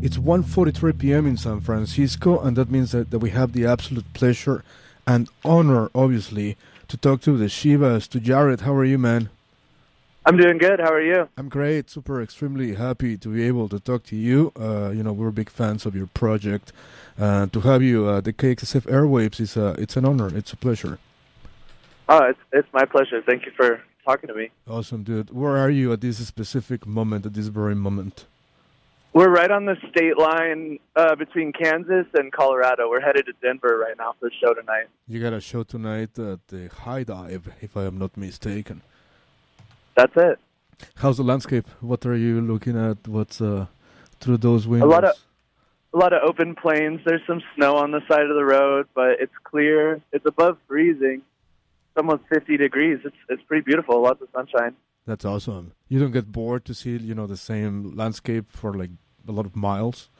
It's 1:43 p.m. in San Francisco, and that means that, that we have the absolute pleasure and honor, obviously, to talk to the Shivas, to Jared. How are you, man? I'm doing good. How are you? I'm great. Super, extremely happy to be able to talk to you. Uh, you know, we're big fans of your project. Uh, to have you uh, the KXSF airwaves is uh, it's an honor. It's a pleasure. Oh, it's it's my pleasure. Thank you for talking to me. Awesome, dude. Where are you at this specific moment, at this very moment? We're right on the state line uh, between Kansas and Colorado. We're headed to Denver right now for the show tonight. You got a show tonight at the Hi-Dive, if I am not mistaken. That's it. How's the landscape? What are you looking at? What's uh, through those windows? A lot of a lot of open plains. There's some snow on the side of the road, but it's clear. It's above freezing. It's almost 50 degrees. It's it's pretty beautiful. Lots of sunshine. That's awesome. You don't get bored to see, you know, the same landscape for like a lot of miles.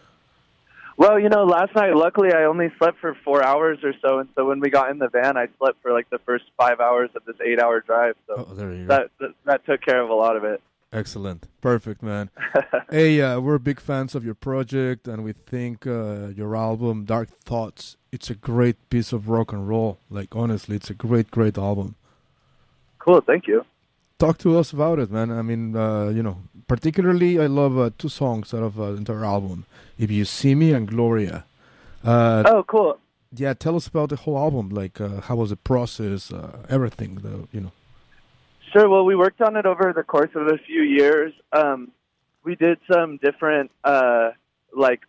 Well, you know, last night, luckily, I only slept for four hours or so, and so when we got in the van, I slept for like the first five hours of this eight-hour drive. So oh, there you that, that that took care of a lot of it. Excellent, perfect, man. hey, uh, we're big fans of your project, and we think uh, your album, Dark Thoughts, it's a great piece of rock and roll. Like honestly, it's a great, great album. Cool, thank you talk to us about it, man. I mean, uh, you know, particularly I love uh, two songs out of uh, the entire album: "If You See Me" and "Gloria." Uh, oh, cool. Yeah, tell us about the whole album. Like, uh, how was the process? Uh, everything, the, you know. Sure. Well, we worked on it over the course of a few years. Um, we did some different, like,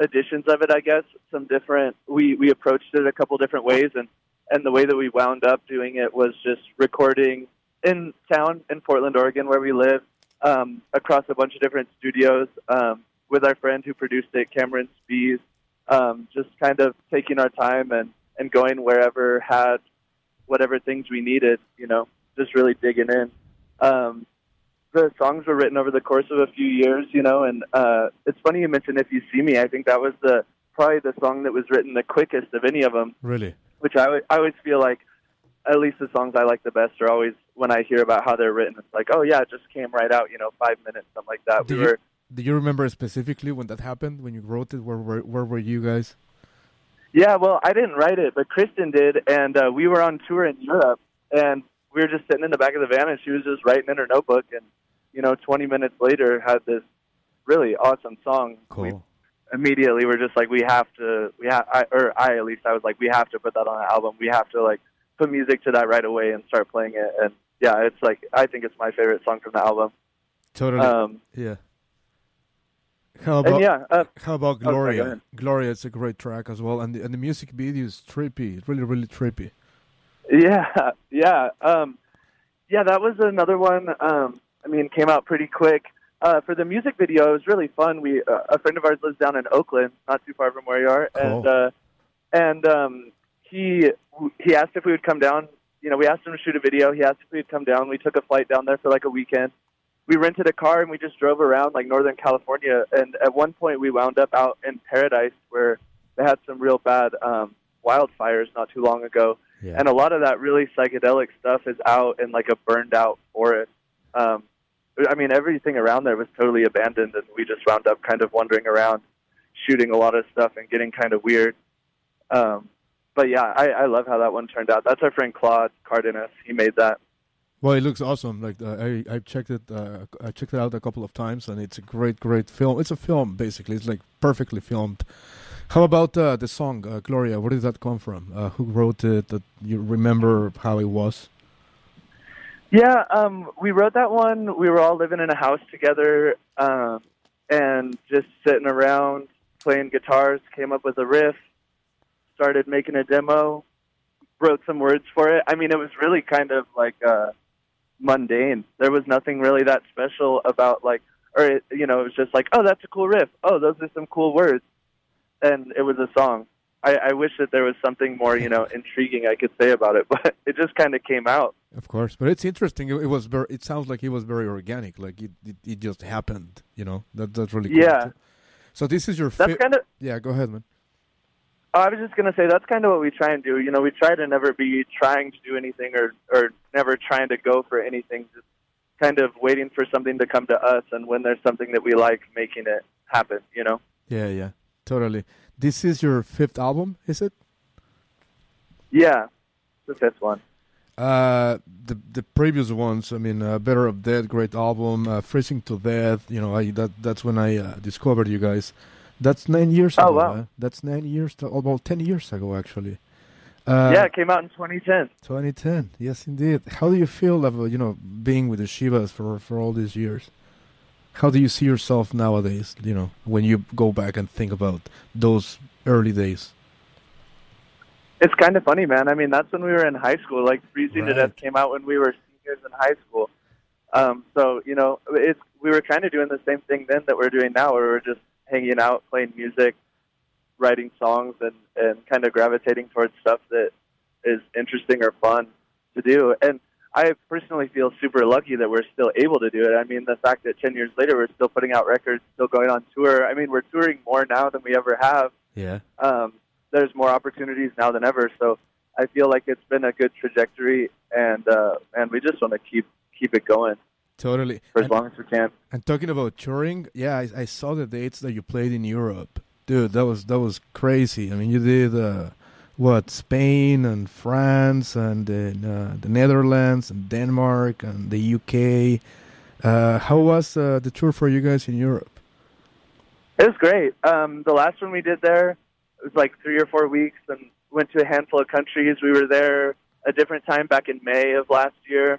editions of it. I guess some different. We we approached it a couple different ways, and and the way that we wound up doing it was just recording in town in Portland, Oregon, where we live, um, across a bunch of different studios um, with our friend who produced it, Cameron Spees. Um, just kind of taking our time and and going wherever had whatever things we needed. You know, just really digging in. Um, the songs were written over the course of a few years, you know, and uh, it's funny you mentioned "If You See Me." I think that was the probably the song that was written the quickest of any of them. Really, which I, I always feel like at least the songs I like the best are always when I hear about how they're written. It's like, oh yeah, it just came right out, you know, five minutes, something like that. Do we you, were. Do you remember specifically when that happened? When you wrote it, where where, where were you guys? Yeah, well, I didn't write it, but Kristin did, and uh, we were on tour in Europe, and we were just sitting in the back of the van, and she was just writing in her notebook, and you know, 20 minutes later, had this really awesome song. Cool. We immediately we're just like, we have to, we have, I, or I at least I was like, we have to put that on an album. We have to like put music to that right away and start playing it. And yeah, it's like I think it's my favorite song from the album. Totally. Um, yeah. How about yeah, uh, how about oh, Gloria? Gloria, it's a great track as well, and the, and the music video is trippy, really, really trippy. Yeah, yeah, um, yeah. That was another one. Um, I mean, came out pretty quick. Uh, for the music video, it was really fun. We uh, a friend of ours lives down in Oakland, not too far from where you are, cool. and uh, and um, he he asked if we would come down. You know, we asked him to shoot a video. He asked if we'd come down. We took a flight down there for like a weekend. We rented a car and we just drove around like Northern California. And at one point, we wound up out in Paradise where they had some real bad um, wildfires not too long ago. Yeah. And a lot of that really psychedelic stuff is out in like a burned out forest. Um, I mean, everything around there was totally abandoned, and we just wound up kind of wandering around, shooting a lot of stuff and getting kind of weird. Um, but yeah, I, I love how that one turned out. That's our friend Claude Cardenas. He made that. Well, it looks awesome. Like uh, I, I checked it, uh, I checked it out a couple of times, and it's a great, great film. It's a film basically. It's like perfectly filmed. How about uh, the song uh, Gloria? Where did that come from? Uh, who wrote it? That you remember how it was? Yeah, um, we wrote that one. We were all living in a house together, um, and just sitting around playing guitars. Came up with a riff, started making a demo, wrote some words for it. I mean, it was really kind of like uh, mundane. There was nothing really that special about like, or it, you know, it was just like, oh, that's a cool riff. Oh, those are some cool words, and it was a song. I, I wish that there was something more, you know, intriguing I could say about it, but it just kind of came out. Of course, but it's interesting. It, it was very. It sounds like it was very organic. Like it, it, it just happened. You know, that that's really cool. Yeah. So this is your. That's kind of. Yeah, go ahead, man. I was just gonna say that's kind of what we try and do. You know, we try to never be trying to do anything or or never trying to go for anything. Just kind of waiting for something to come to us, and when there's something that we like, making it happen. You know. Yeah, yeah, totally. This is your fifth album, is it? Yeah, the fifth one. Uh, the the previous ones, I mean, uh, Better Off Dead, great album. Uh, Freezing to Death, you know, I that that's when I uh, discovered you guys. That's nine years Oh, ago. wow. huh? That's nine years, to, well, ten years ago actually. Uh, yeah, it came out in 2010. 2010. Yes, indeed. How do you feel of uh, you know being with the Shivas for for all these years? How do you see yourself nowadays? You know, when you go back and think about those early days. It's kind of funny, man. I mean, that's when we were in high school. Like Freezing to Death came out when we were seniors in high school. Um, so you know, it's we were kind of doing the same thing then that we're doing now, where we're just hanging out, playing music, writing songs, and and kind of gravitating towards stuff that is interesting or fun to do. And I personally feel super lucky that we're still able to do it. I mean, the fact that ten years later we're still putting out records, still going on tour. I mean, we're touring more now than we ever have Yeah. um, there's more opportunities now than ever. So I feel like it's been a good trajectory, and uh, and we just want to keep keep it going Totally. for as And- long as we can. And talking about touring, yeah, I, I saw the dates that you played in Europe, dude. That was that was crazy. I mean, you did uh, what Spain and France and then, uh, the Netherlands and Denmark and the UK. Uh, how was uh, the tour for you guys in Europe? It was great. Um, the last one we did there it was like three or four weeks, and went to a handful of countries. We were there a different time back in May of last year.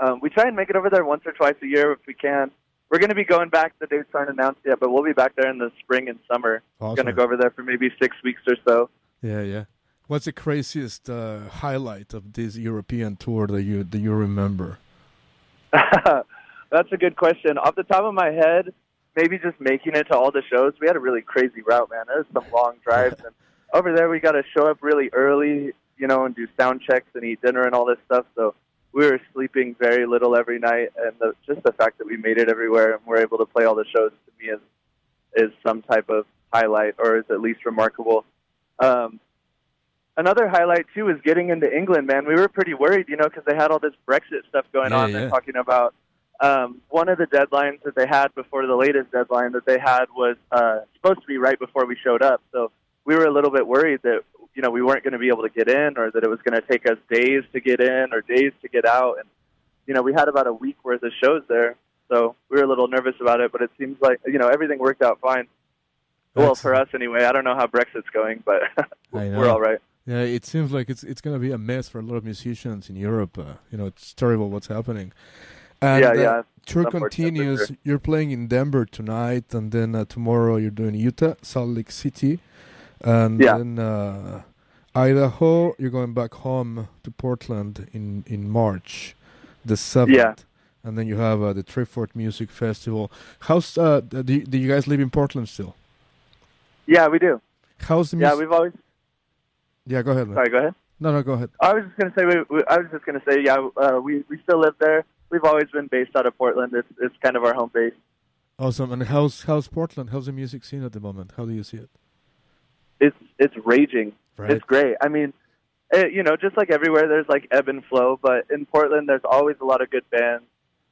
Um, we try and make it over there once or twice a year if we can. We're going to be going back. The dates aren't announced yet, but we'll be back there in the spring and summer. Awesome. Going to go over there for maybe six weeks or so. Yeah, yeah. What's the craziest uh, highlight of this European tour that you that you remember? That's a good question. Off the top of my head, maybe just making it to all the shows. We had a really crazy route, man. There was some long drives, and over there we got to show up really early, you know, and do sound checks and eat dinner and all this stuff. So we were sleeping very little every night, and the, just the fact that we made it everywhere and were able to play all the shows to me is is some type of highlight, or is at least remarkable. Um, another highlight too is getting into England, man. We were pretty worried, you know, because they had all this Brexit stuff going Yeah, on. yeah. They're talking about um, one of the deadlines that they had before the latest deadline that they had was uh, supposed to be right before we showed up. So we were a little bit worried that you know we weren't going to be able to get in, or that it was going to take us days to get in or days to get out. And you know we had about a week worth of shows there, so we were a little nervous about it. But it seems like you know everything worked out fine. Well, for us anyway. I don't know how Brexit's going, but we're all right. Yeah, it seems like it's it's gonna be a mess for a lot of musicians in Europe. Uh, you know, it's terrible what's happening. And, yeah, uh, yeah. Tour Unfortunate continues. sure. You're playing in Denver tonight, and then uh, tomorrow you're doing Utah, Salt Lake City, and Yeah. then uh, Idaho. You're going back home to Portland in in March, the seventh. Yeah. And then you have uh, the Treefort Music Festival. How's uh, do you, do you guys live in Portland still? Yeah, we do. How's the music? Yeah, we've always. yeah, go ahead. Man. Sorry, go ahead. No, no, go ahead. I was just gonna say. We, we, I was just gonna say. Yeah, uh, we we still live there. We've always been based out of Portland. It's it's kind of our home base. Awesome. And how's how's Portland? How's the music scene at the moment? How do you see it? It's it's raging. Right. It's great. I mean, it, you know, just like everywhere, there's like ebb and flow. But in Portland, there's always a lot of good bands.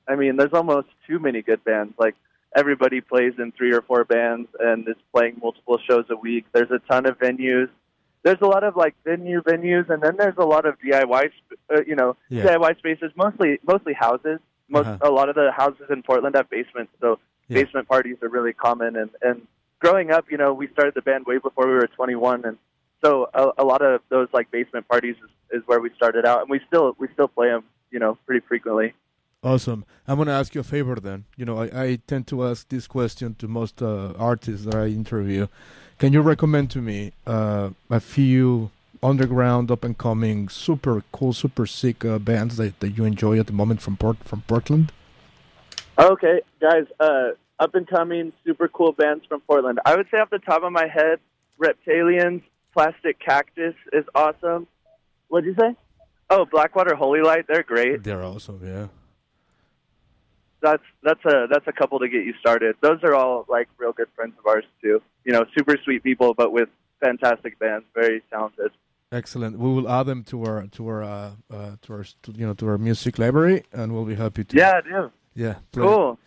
I mean, there's almost too many good bands. Like everybody plays in three or four bands and is playing multiple shows a week. There's a ton of venues. There's a lot of like venue venues, and then there's a lot of DIY, uh, you know, Yeah. DIY spaces. Mostly, mostly houses. Most Uh-huh. a lot of the houses in Portland have basements, so Yeah. basement parties are really common. And and growing up, you know, we started the band way before we were 21, and so a, a lot of those like basement parties is, is where we started out, and we still we still play them, you know, pretty frequently. Awesome. I'm going to ask you a favor then. You know, I, I tend to ask this question to most uh, artists that I interview. Can you recommend to me uh, a few underground, up and coming, super cool, super sick uh, bands that, that you enjoy at the moment from Port from Portland? Okay, guys, uh, up and coming, super cool bands from Portland. I would say off the top of my head, Reptaliens, Plastic Cactus is awesome. What'd you say? Oh, Blackwater Holy Light, they're great. They're awesome, yeah. That's that's a that's a couple to get you started. Those are all like real good friends of ours too. You know, super sweet people, but with fantastic bands, very talented. Excellent. We will add them to our to our uh, uh, to our you know to our music library, and we'll be happy to Yeah, I do. yeah play, Cool.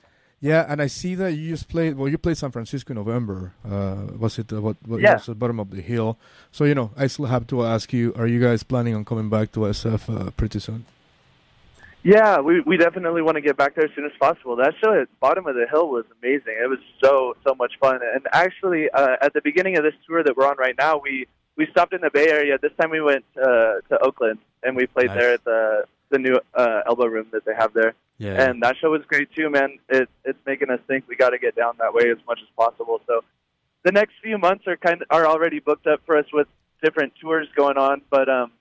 Yeah, and I see that you just played. Well, you played San Francisco in November. Uh, was it uh, what? what Yeah. was the bottom of the hill? So you know, I still have to ask you: Are you guys planning on coming back to SF uh, pretty soon? Yeah, we we definitely want to get back there as soon as possible. That show at Bottom of the Hill was amazing. It was so so much fun. And actually, uh, at the beginning of this tour that we're on right now, we we stopped in the Bay Area. This time we went uh, to Oakland and we played Nice. there at the the new uh, Elbo Room that they have there. Yeah. And that show was great too, man. It, it's making us think we got to get down that way as much as possible. So the next few months are kind of are already booked up for us with different tours going on, but um,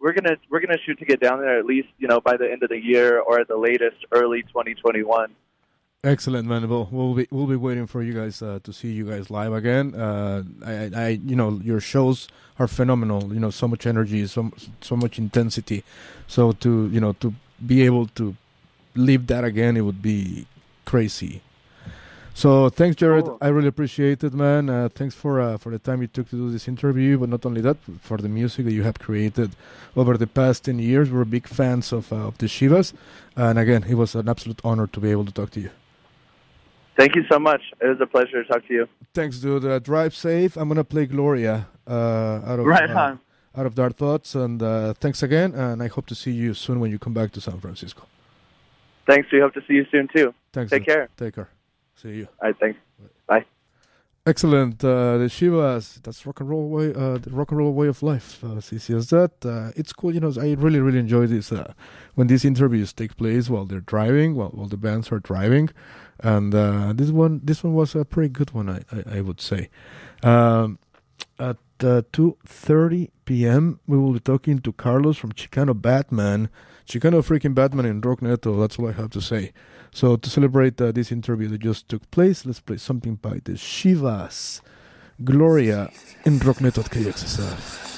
we're gonna we're gonna shoot to get down there at least you know by the end of the year or at the latest early 2021. Excellent, man. Well, we'll be we'll be waiting for you guys uh, to see you guys live again. Uh, I, I, I, you know, your shows are phenomenal. You know, so much energy, so so much intensity. So to you know to be able to live that again, it would be crazy. So thanks, Jared. Cool. I really appreciate it, man. Uh, thanks for uh, for the time you took to do this interview, but not only that, for the music that you have created over the past ten years. We're big fans of uh, of the Shivas, and again, it was an absolute honor to be able to talk to you. Thank you so much. It was a pleasure to talk to you. Thanks, dude. Uh, drive safe. I'm gonna play Gloria uh, out of Right uh, on. out of Dark Thoughts, and uh, thanks again. And I hope to see you soon when you come back to San Francisco. Thanks. We hope to see you soon too. Thanks. Take care. Take care. See you. All right. Thanks. Bye. Excellent. Uh, the Shivas. That's rock and roll way. Uh, the rock and roll way of life. Uh, as easy that. Uh, it's cool. You know, I really, really enjoy this uh, when these interviews take place while they're driving, while while the bands are driving, and uh, this one, this one was a pretty good one. I I, I would say. Um, at uh, 2.30 p.m. we will be talking to Carlos from Chicano Batman. Chicano freaking Batman in Rock Neto. That's all I have to say. So to celebrate uh, this interview that just took place, let's play something by the Shivas. Gloria in Rock Neto at KXSF.